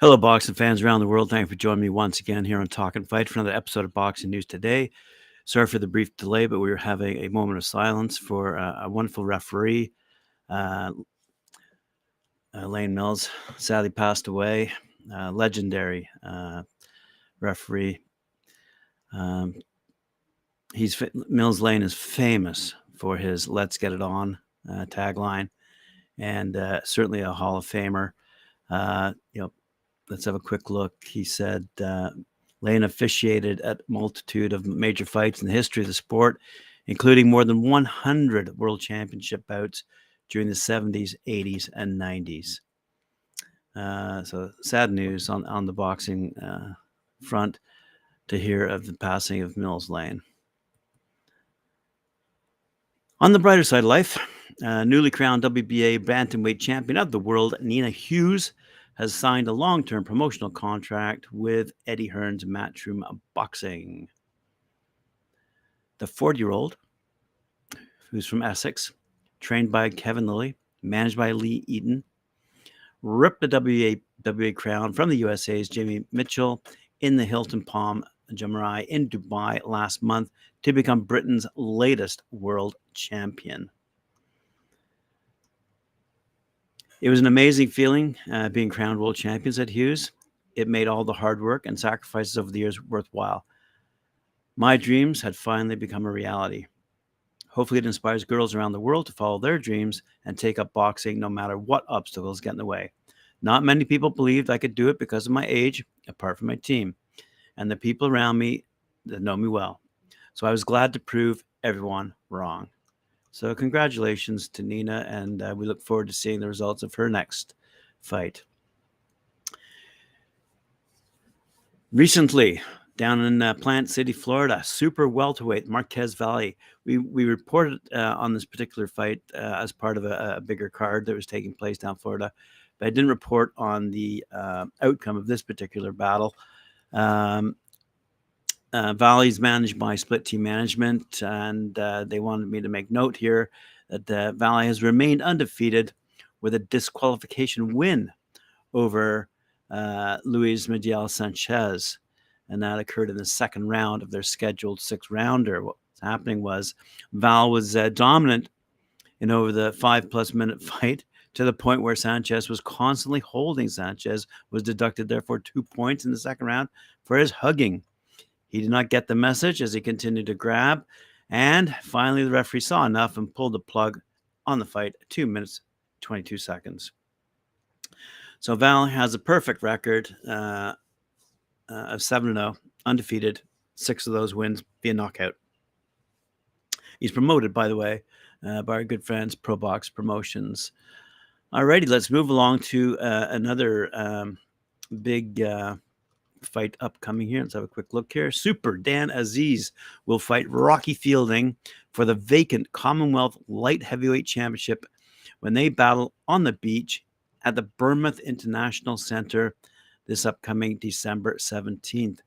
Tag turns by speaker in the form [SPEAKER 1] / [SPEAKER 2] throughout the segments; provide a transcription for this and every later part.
[SPEAKER 1] Hello, boxing fans around the world. Thank you for joining me once again here on Talk and Fight for another episode of Boxing News Today. Sorry for the brief delay, but we were having a moment of silence for uh, a wonderful referee. Uh, uh, Lane Mills sadly passed away, uh, legendary uh, referee. Um, he's Mills Lane is famous for his "Let's Get It On" uh, tagline, and certainly a Hall of Famer. you know, let's have a quick look. He said uh, Lane officiated at multitude of major fights in the history of the sport, including more than 100 world championship bouts during the 70s, 80s, and 90s. Uh, so sad news on, on the boxing uh, front to hear of the passing of Mills Lane. On the brighter side of life, uh, newly crowned WBA bantamweight champion of the world, Nina Hughes, has signed a long term promotional contract with Eddie Hearn's Matchroom Boxing. The 40 year old, who's from Essex, trained by Kevin Lilly, managed by Lee Eaton, ripped the WBA, WA crown from the USA's Jamie Mitchell in the Hilton Palm Jumeirah in Dubai last month to become Britain's latest world champion. It was an amazing feeling uh, being crowned world champions at Hughes. It made all the hard work and sacrifices over the years worthwhile. My dreams had finally become a reality. Hopefully, it inspires girls around the world to follow their dreams and take up boxing no matter what obstacles get in the way. Not many people believed I could do it because of my age, apart from my team and the people around me that know me well. So I was glad to prove everyone wrong. So, congratulations to Nina, and uh, we look forward to seeing the results of her next fight. Recently, down in uh, Plant City, Florida, super welterweight Marquez Valley. We we reported uh, on this particular fight uh, as part of a, a, bigger card that was taking place down Florida, but I didn't report on the uh, outcome of this particular battle. Um, uh, Valley's managed by Split-T Management, and uh, they wanted me to make note here that uh, Valley has remained undefeated with a disqualification win over uh, Luis Miguel Sanchez, and that occurred in the second round of their scheduled six rounder. What was happening was Val was uh, dominant in over the five plus minute fight to the point where Sanchez was constantly holding Sanchez, was deducted therefore two points in the second round for his hugging he did not get the message as he continued to grab. And finally, the referee saw enough and pulled the plug on the fight two minutes, 22 seconds. So Val has a perfect record uh, uh, of 7 0, undefeated, six of those wins via knockout. He's promoted, by the way, uh, by our good friends Pro Box Promotions. Alrighty, let's move along to uh, another um, big uh, fight upcoming here. Let's have a quick look here. Super Dan Azeez will fight Rocky Fielding for the vacant Commonwealth Light Heavyweight Championship when they battle on the beach at the Bournemouth International Center this upcoming December 17th.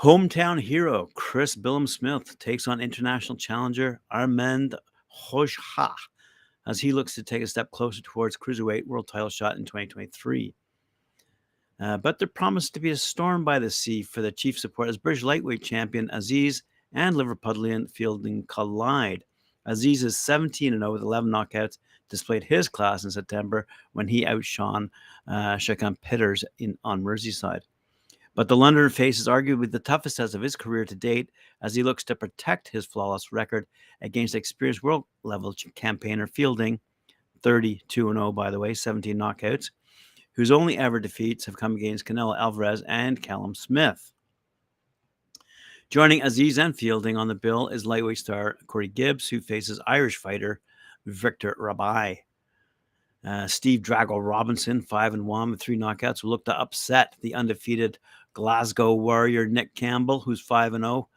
[SPEAKER 1] Hometown hero Chris Billam-Smith takes on international challenger Armend Xhoxhaj as he looks to take a step closer towards cruiserweight world title shot in 2023. Uh, but there promised to be a storm by the sea for the chief support as British lightweight champion Azeez and Liverpudlian Fielding collide. Azeez is 17 0 with 11 knockouts, displayed his class in September when he outshone uh, Shakan Pitters in, on Merseyside. But the Londoner faces arguably the toughest test of his career to date as he looks to protect his flawless record against experienced world level campaigner Fielding, 32 0, by the way, 17 knockouts whose only ever defeats have come against Canelo Alvarez and Callum Smith. Joining Azeez and Fielding on the bill is lightweight star Corey Gibbs, who faces Irish fighter Victor Rabai. Uh, Steve Drago Robinson, five and one with three knockouts, will look to upset the undefeated Glasgow Warrior Nick Campbell, who's five and zero.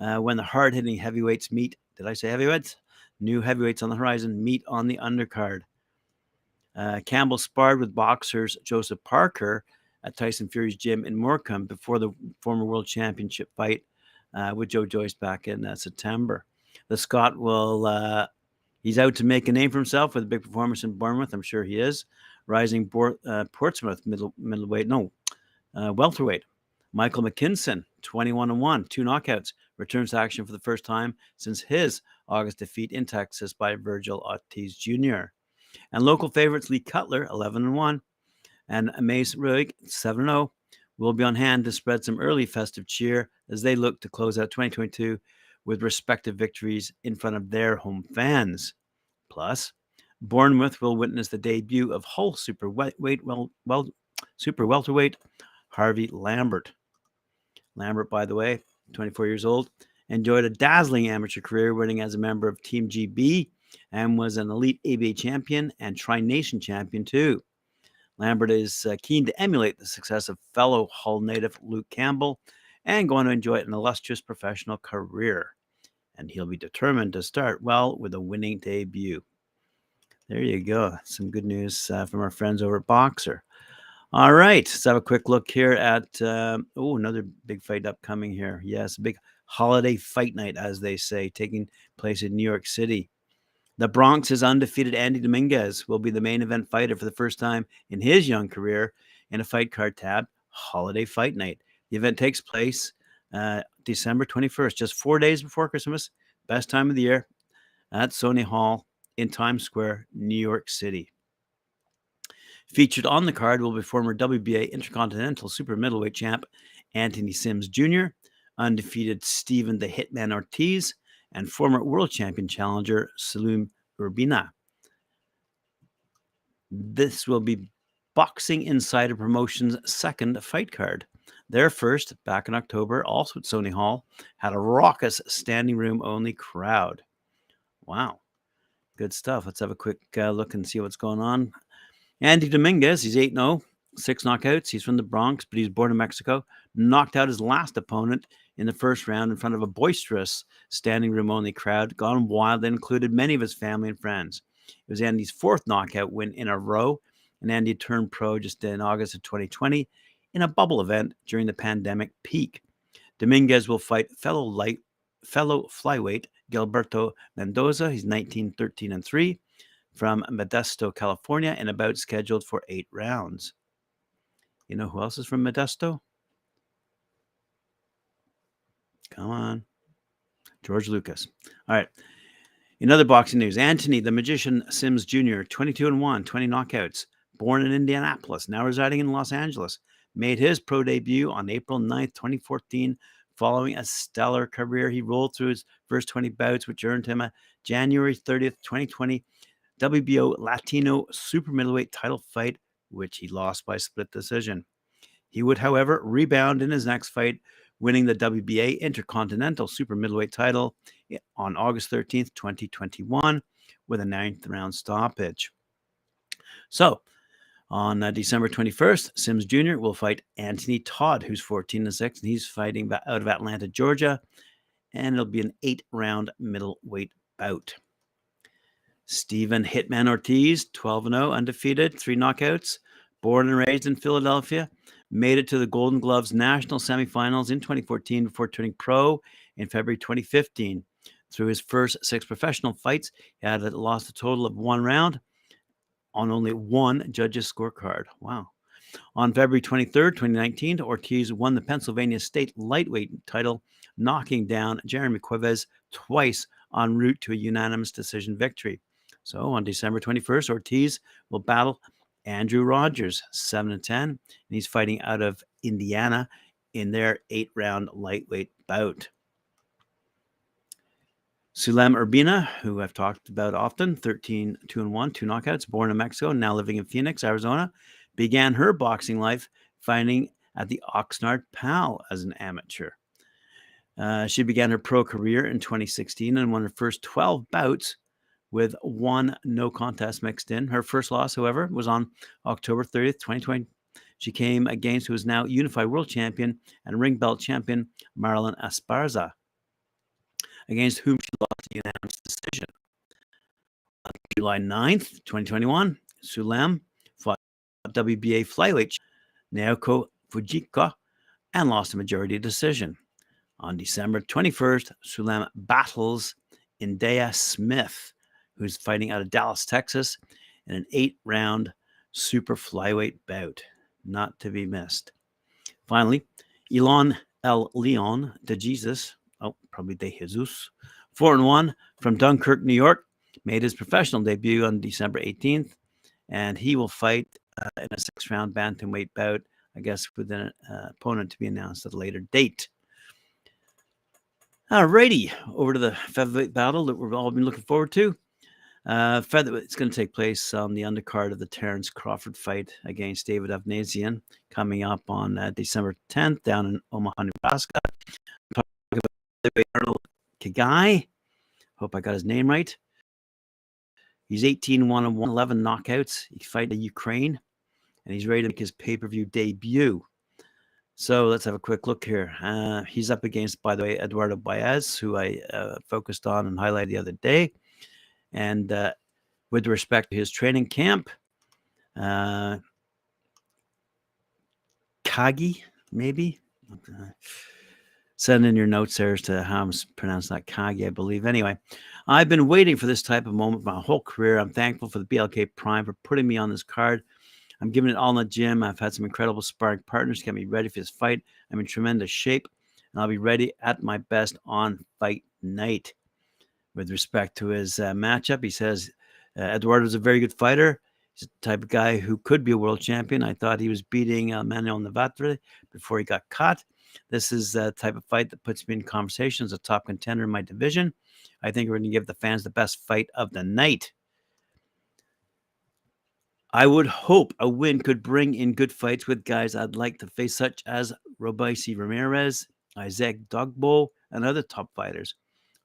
[SPEAKER 1] Oh, uh, when the hard-hitting heavyweights meet, did I say heavyweights? New heavyweights on the horizon meet on the undercard. Uh, Campbell sparred with boxers Joseph Parker at Tyson Fury's gym in Morecambe before the former world championship fight uh, with Joe Joyce back in uh, September. The Scot will uh, He's out to make a name for himself with a big performance in Bournemouth. I'm sure he is. Rising Bor- uh, Portsmouth middle middleweight, no, uh, welterweight. Michael McKinson, 21 and 1, two knockouts, returns to action for the first time since his August defeat in Texas by Vergil Ortiz Jr. And local favorites Lee Cutler, 11 and 1, and Mace Ruig, 7 0, will be on hand to spread some early festive cheer as they look to close out 2022 with respective victories in front of their home fans. Plus, Bournemouth will witness the debut of Hull super weight well, well super welterweight Harvey Lambert. Lambert, by the way, 24 years old, enjoyed a dazzling amateur career, winning as a member of Team GB and was an elite ABA champion and Tri Nation champion too. Lambert is uh, keen to emulate the success of fellow Hull native Luke Campbell and going to enjoy an illustrious professional career. And he'll be determined to start well with a winning debut. There you go. Some good news uh, from our friends over at Boxer. All right, let's have a quick look here at uh, oh another big fight upcoming here. Yes, big holiday fight night, as they say, taking place in New York City. The Bronx's undefeated Andy Dominguez will be the main event fighter for the first time in his young career in a fight card tab Holiday Fight Night. The event takes place uh, December 21st, just four days before Christmas. Best time of the year at Sony Hall in Times Square, New York City. Featured on the card will be former WBA Intercontinental Super Middleweight champ Anthony Sims Jr., undefeated Stephen the Hitman Ortiz, and former world champion challenger Sulem Urbina. This will be Boxing Insider Promotions' second fight card. Their first, back in October, also at Sony Hall, had a raucous standing room only crowd. Wow. Good stuff. Let's have a quick uh, look and see what's going on. Andy Dominguez, he's 8 0, six knockouts. He's from the Bronx, but he's born in Mexico. Knocked out his last opponent in the first round in front of a boisterous standing room only crowd, gone wild that included many of his family and friends. It was Andy's fourth knockout win in a row, and Andy turned pro just in August of 2020 in a bubble event during the pandemic peak. Dominguez will fight fellow light fellow flyweight Gilberto Mendoza. He's 19, 13, and 3 from Modesto, California, and about scheduled for eight rounds. You know who else is from Modesto? Come on. George Lucas. All right. In other boxing news, Anthony the Magician Sims Jr., 22 and 1, 20 knockouts, born in Indianapolis, now residing in Los Angeles, made his pro debut on April 9th, 2014. Following a stellar career, he rolled through his first 20 bouts, which earned him a January 30th, 2020 WBO Latino super middleweight title fight, which he lost by split decision. He would, however, rebound in his next fight, winning the WBA Intercontinental Super Middleweight title on August 13th, 2021, with a ninth round stoppage. So, on uh, December 21st, Sims Jr. will fight Anthony Todd, who's 14 and 6, and he's fighting out of Atlanta, Georgia. And it'll be an eight round middleweight bout. Stephen Hitman Ortiz, 12 0, undefeated, three knockouts, born and raised in Philadelphia, made it to the Golden Gloves national semifinals in 2014 before turning pro in February 2015. Through his first six professional fights, he had lost a total of one round on only one judge's scorecard. Wow. On February 23rd, 2019, Ortiz won the Pennsylvania State lightweight title, knocking down Jeremy Cuevas twice en route to a unanimous decision victory. So on December 21st, Ortiz will battle Andrew Rogers, 7 and 10, and he's fighting out of Indiana in their eight round lightweight bout. Sulem Urbina, who I've talked about often, 13 2 and 1, two knockouts, born in Mexico, now living in Phoenix, Arizona, began her boxing life fighting at the Oxnard Pal as an amateur. Uh, she began her pro career in 2016 and won her first 12 bouts with one no contest mixed in. Her first loss, however, was on October 30th, 2020. She came against who is now unified world champion and ring belt champion Marlen Esparza, against whom she lost a unanimous decision. On July 9th, 2021, Sulem fought WBA flyweight Naoko Fujioka and lost a majority decision. On December 21st, Sulem battles Indea Smith who's fighting out of Dallas, Texas, in an eight round super flyweight bout. Not to be missed. Finally, Elon El Leon de Jesus, oh, probably de Jesus, four and one from Dunkirk, New York, made his professional debut on December 18th, and he will fight uh, in a six round bantamweight bout, I guess, with an uh, opponent to be announced at a later date. Alrighty, over to the featherweight battle that we've all been looking forward to. Uh, featherweight, it's going to take place on the undercard of the Terence Crawford fight against David Avanesyan coming up on uh, December 10th down in Omaha, Nebraska. Arnold Khegai. Hope I got his name right. He's 18 1 and 1, 11 knockouts. He fight in Ukraine, and he's ready to make his pay per view debut. So let's have a quick look here. Uh, he's up against, by the way, Eduardo Baez, who I uh, focused on and highlighted the other day. And uh, with respect to his training camp, uh, Kagi, maybe. Send in your notes there as to how I'm pronouncing that Kagi, I believe. Anyway, I've been waiting for this type of moment my whole career. I'm thankful for the BLK Prime for putting me on this card. I'm giving it all in the gym. I've had some incredible sparring partners get me ready for this fight. I'm in tremendous shape, and I'll be ready at my best on fight night. With respect to his uh, matchup, he says uh, Eduardo is a very good fighter. He's the type of guy who could be a world champion. I thought he was beating uh, Manuel Navarrete before he got caught. This is the type of fight that puts me in conversation as a top contender in my division. I think we're going to give the fans the best fight of the night. I would hope a win could bring in good fights with guys I'd like to face, such as Robeisy Ramirez, Isaac Dogboe, and other top fighters.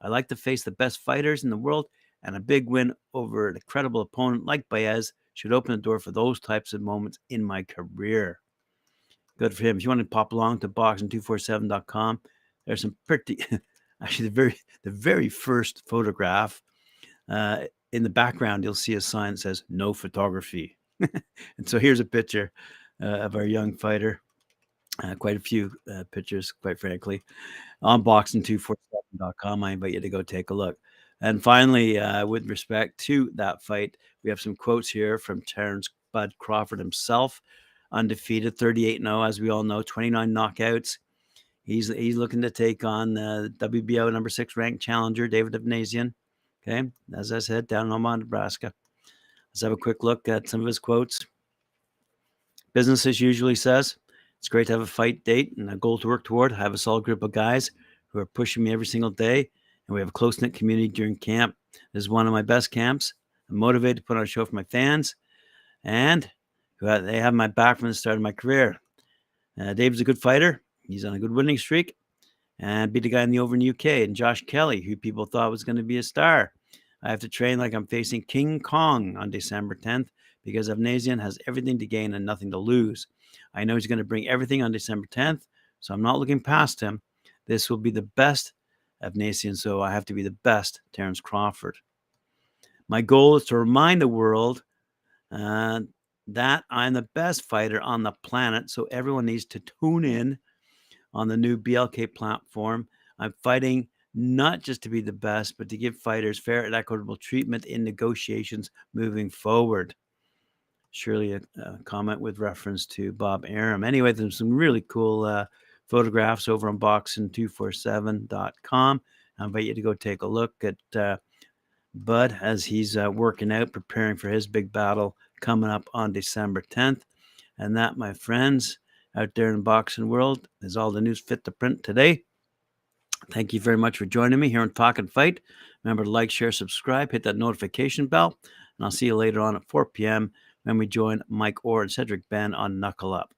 [SPEAKER 1] I like to face the best fighters in the world, and a big win over a credible opponent like Baez should open the door for those types of moments in my career. Good for him. If you want to pop along to boxing247.com, there's some pretty, actually the very the very first photograph. Uh, in the background, you'll see a sign that says "No photography." and so here's a picture uh, of our young fighter. Uh, quite a few uh, pictures, quite frankly, on boxing247.com. I invite you to go take a look. And finally, uh, with respect to that fight, we have some quotes here from Terence Bud Crawford himself. Undefeated, 38 0, as we all know, 29 knockouts. He's he's looking to take on the WBO number six ranked challenger, David Avanesyan. Okay, as I said, down in Omaha, Nebraska. Let's have a quick look at some of his quotes. Business as usually says, it's great to have a fight date and a goal to work toward. I have a solid group of guys who are pushing me every single day, and we have a close knit community during camp. This is one of my best camps. I'm motivated to put on a show for my fans, and they have my back from the start of my career. Uh, Dave's a good fighter. He's on a good winning streak, and beat a guy in the over in the UK, and Josh Kelly, who people thought was going to be a star. I have to train like I'm facing King Kong on December 10th because Avanesyan has everything to gain and nothing to lose. I know he's going to bring everything on December 10th, so I'm not looking past him. This will be the best Avanesyan, so I have to be the best Terence Crawford. My goal is to remind the world uh, that I'm the best fighter on the planet, so everyone needs to tune in on the new BLK platform. I'm fighting not just to be the best, but to give fighters fair and equitable treatment in negotiations moving forward. Surely a, a comment with reference to Bob Arum. Anyway, there's some really cool uh, photographs over on boxing247.com. I invite you to go take a look at uh, Bud as he's uh, working out, preparing for his big battle coming up on December 10th. And that, my friends, out there in boxing world, is all the news fit to print today. Thank you very much for joining me here on Talk and Fight. Remember to like, share, subscribe, hit that notification bell, and I'll see you later on at 4 p.m. when we join Mike Orr and Cedric Ben on Knuckle Up.